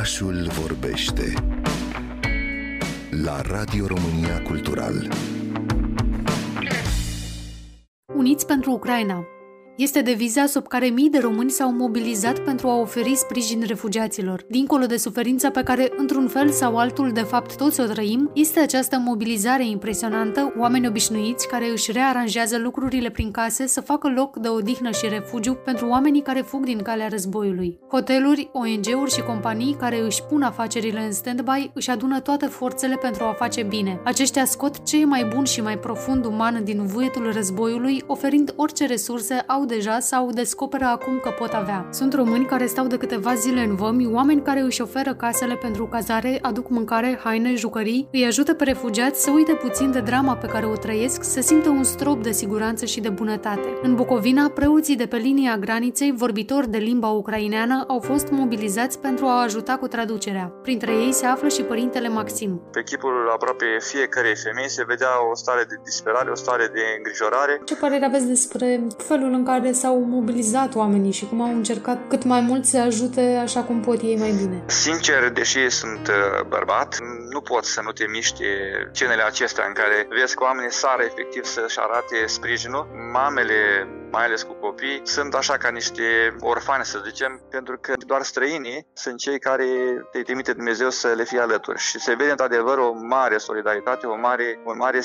Orașul vorbește la Radio România Cultural. Uniți pentru Ucraina este deviza sub care mii de români s-au mobilizat pentru a oferi sprijin refugiaților. Dincolo de suferința pe care, într-un fel sau altul, de fapt toți o trăim, este această mobilizare impresionantă, oameni obișnuiți care își rearanjează lucrurile prin case să facă loc de odihnă și refugiu pentru oamenii care fug din calea războiului. Hoteluri, ONG-uri și companii care își pun afacerile în stand-by își adună toate forțele pentru a face bine. Aceștia scot ce e mai bun și mai profund uman din vuietul războiului, oferind orice resurse au deja sau descoperă acum că pot avea. Sunt români care stau de câteva zile în vămi, oameni care își oferă casele pentru cazare, aduc mâncare, haine, jucării, îi ajută pe refugiați să uite puțin de drama pe care o trăiesc, să simtă un strop de siguranță și de bunătate. În Bucovina, preoții de pe linia graniței, vorbitori de limba ucraineană, au fost mobilizați pentru a ajuta cu traducerea. Printre ei se află și părintele Maxim. Pe chipul aproape fiecare femei se vedea o stare de disperare, o stare de îngrijorare. Ce părere aveți despre felul în care care s-au mobilizat oamenii și cum au încercat cât mai mult să ajute așa cum pot ei mai bine. Sincer, deși sunt uh, bărbat, nu pot să nu te miști cenele acestea în care vezi că oamenii sară efectiv să-și arate sprijinul. Mamele mai ales cu copii, sunt așa ca niște orfane, să zicem, pentru că doar străinii sunt cei care te trimite Dumnezeu să le fie alături. Și se vede într-adevăr o mare solidaritate, o mare, un mare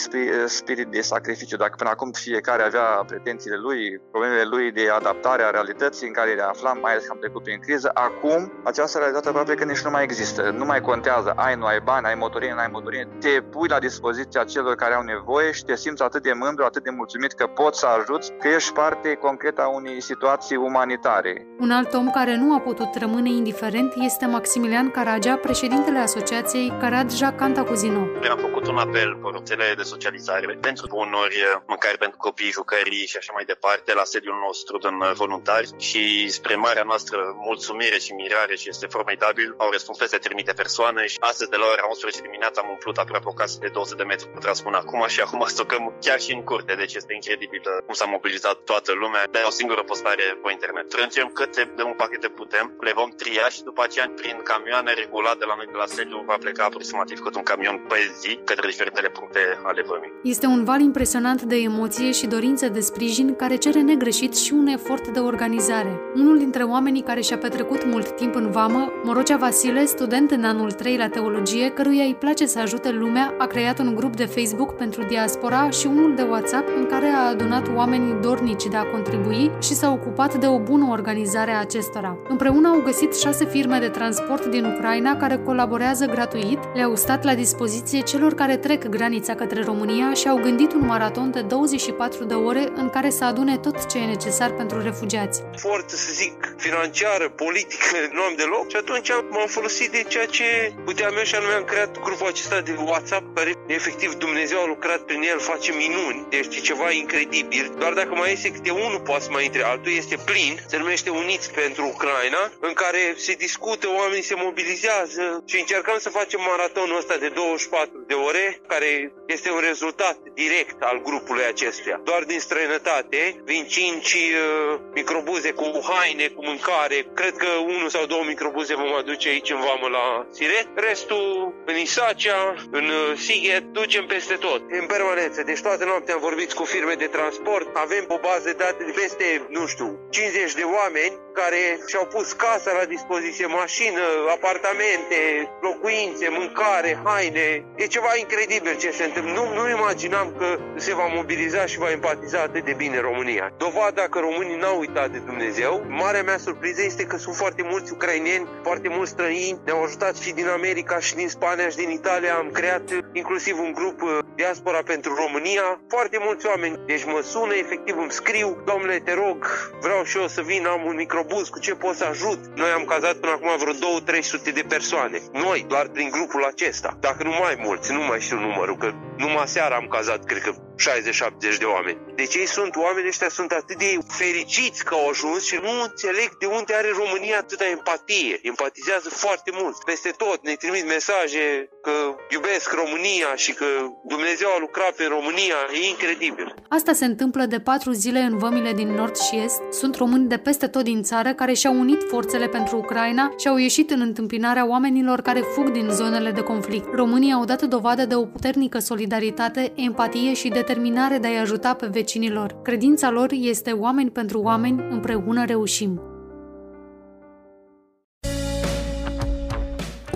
spirit de sacrificiu. Dacă până acum fiecare avea pretențiile lui, problemele lui de adaptare a realității în care le aflam, mai ales că am trecut prin criză, acum această realitate aproape că nici nu mai există. Nu mai contează, ai, nu ai bani, ai motorie, nu ai motorie, te pui la dispoziția celor care au nevoie și te simți atât de mândru, atât de mulțumit că poți să ajuți, că ești parte parte concretă a unei situații umanitare. Un alt om care nu a putut rămâne indiferent este Maximilian Caragea, președintele Asociației Caradja Cantacuzino. Am făcut un apel pe rețele de socializare pentru bunuri, mâncare pentru copii, jucării și așa mai departe la sediul nostru în voluntari și spre marea noastră mulțumire și mirare și este formidabil, au răspuns peste trimite persoane și astăzi de la ora 11 dimineața am umplut aproape o casă de 200 de metri pătrați până acum și acum stocăm chiar și în curte, deci este incredibil cum s-a mobilizat toată toată lumea de o singură postare pe internet. Trângem câte de un pachete putem, le vom tria și după aceea prin camioane regulat de la noi de la sediu va pleca aproximativ cât un camion pe zi către diferitele puncte ale vămii. Este un val impresionant de emoție și dorință de sprijin care cere negreșit și un efort de organizare. Unul dintre oamenii care și-a petrecut mult timp în vamă, Morocea Vasile, student în anul 3 la teologie, căruia îi place să ajute lumea, a creat un grup de Facebook pentru diaspora și unul de WhatsApp în care a adunat oamenii dornici de a contribui și s-a ocupat de o bună organizare a acestora. Împreună au găsit șase firme de transport din Ucraina care colaborează gratuit, le-au stat la dispoziție celor care trec granița către România și au gândit un maraton de 24 de ore în care să adune tot ce e necesar pentru refugiați. Forță, să zic, financiară, politică, nu am deloc și atunci m-am folosit de ceea ce puteam eu și anume am creat grupul acesta de WhatsApp care efectiv Dumnezeu a lucrat prin el, face minuni, deci ceva incredibil. Doar dacă mai este câte unul poate să mai intre, altul este plin, se numește Uniți pentru Ucraina, în care se discută, oamenii se mobilizează și încercăm să facem maratonul ăsta de 24 de ore, care este un rezultat direct al grupului acestuia. Doar din străinătate vin 5 uh, microbuze cu haine, cu mâncare, cred că unul sau două microbuze vom aduce aici în vamă la Siret, restul în Isacea, în uh, Sighet, ducem peste tot, în permanență. Deci toată noaptea am vorbit cu firme de transport, avem o bază de date de peste, nu știu, 50 de oameni care și-au pus casa la dispoziție, mașină, apartamente, locuințe, mâncare, haine. E ceva incredibil ce se întâmplă. Nu, nu imaginam că se va mobiliza și va empatiza atât de bine România. Dovada că românii n-au uitat de Dumnezeu. Marea mea surpriză este că sunt foarte mulți ucraineni, foarte mulți străini. Ne-au ajutat și din America, și din Spania, și din Italia. Am creat inclusiv un grup uh, Diaspora pentru România. Foarte mulți oameni. Deci mă sună, efectiv îmi scriu, domnule, te rog, vreau și eu să vin, am un microbuz, cu ce pot să ajut? Noi am cazat până acum vreo 2-300 de persoane. Noi, doar prin grupul acesta. Dacă nu mai mulți, nu mai știu numărul, că numai seara am cazat, cred că 60-70 de oameni. Deci ei sunt, oamenii ăștia sunt atât de fericiți că au ajuns și nu înțeleg de unde are România atâta empatie. Empatizează foarte mult. Peste tot ne trimit mesaje că iubesc România și că Dumnezeu a lucrat pe România. E incredibil. Asta se întâmplă de patru zile în vămile din nord și est. Sunt români de peste tot din țară care și-au unit forțele pentru Ucraina și au ieșit în întâmpinarea oamenilor care fug din zonele de conflict. Românii au dat dovadă de o puternică solidaritate, empatie și determinare de a-i ajuta pe vecinilor. Credința lor este oameni pentru oameni, împreună reușim.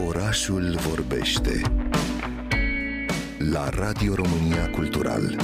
Orașul vorbește la Radio România Cultural.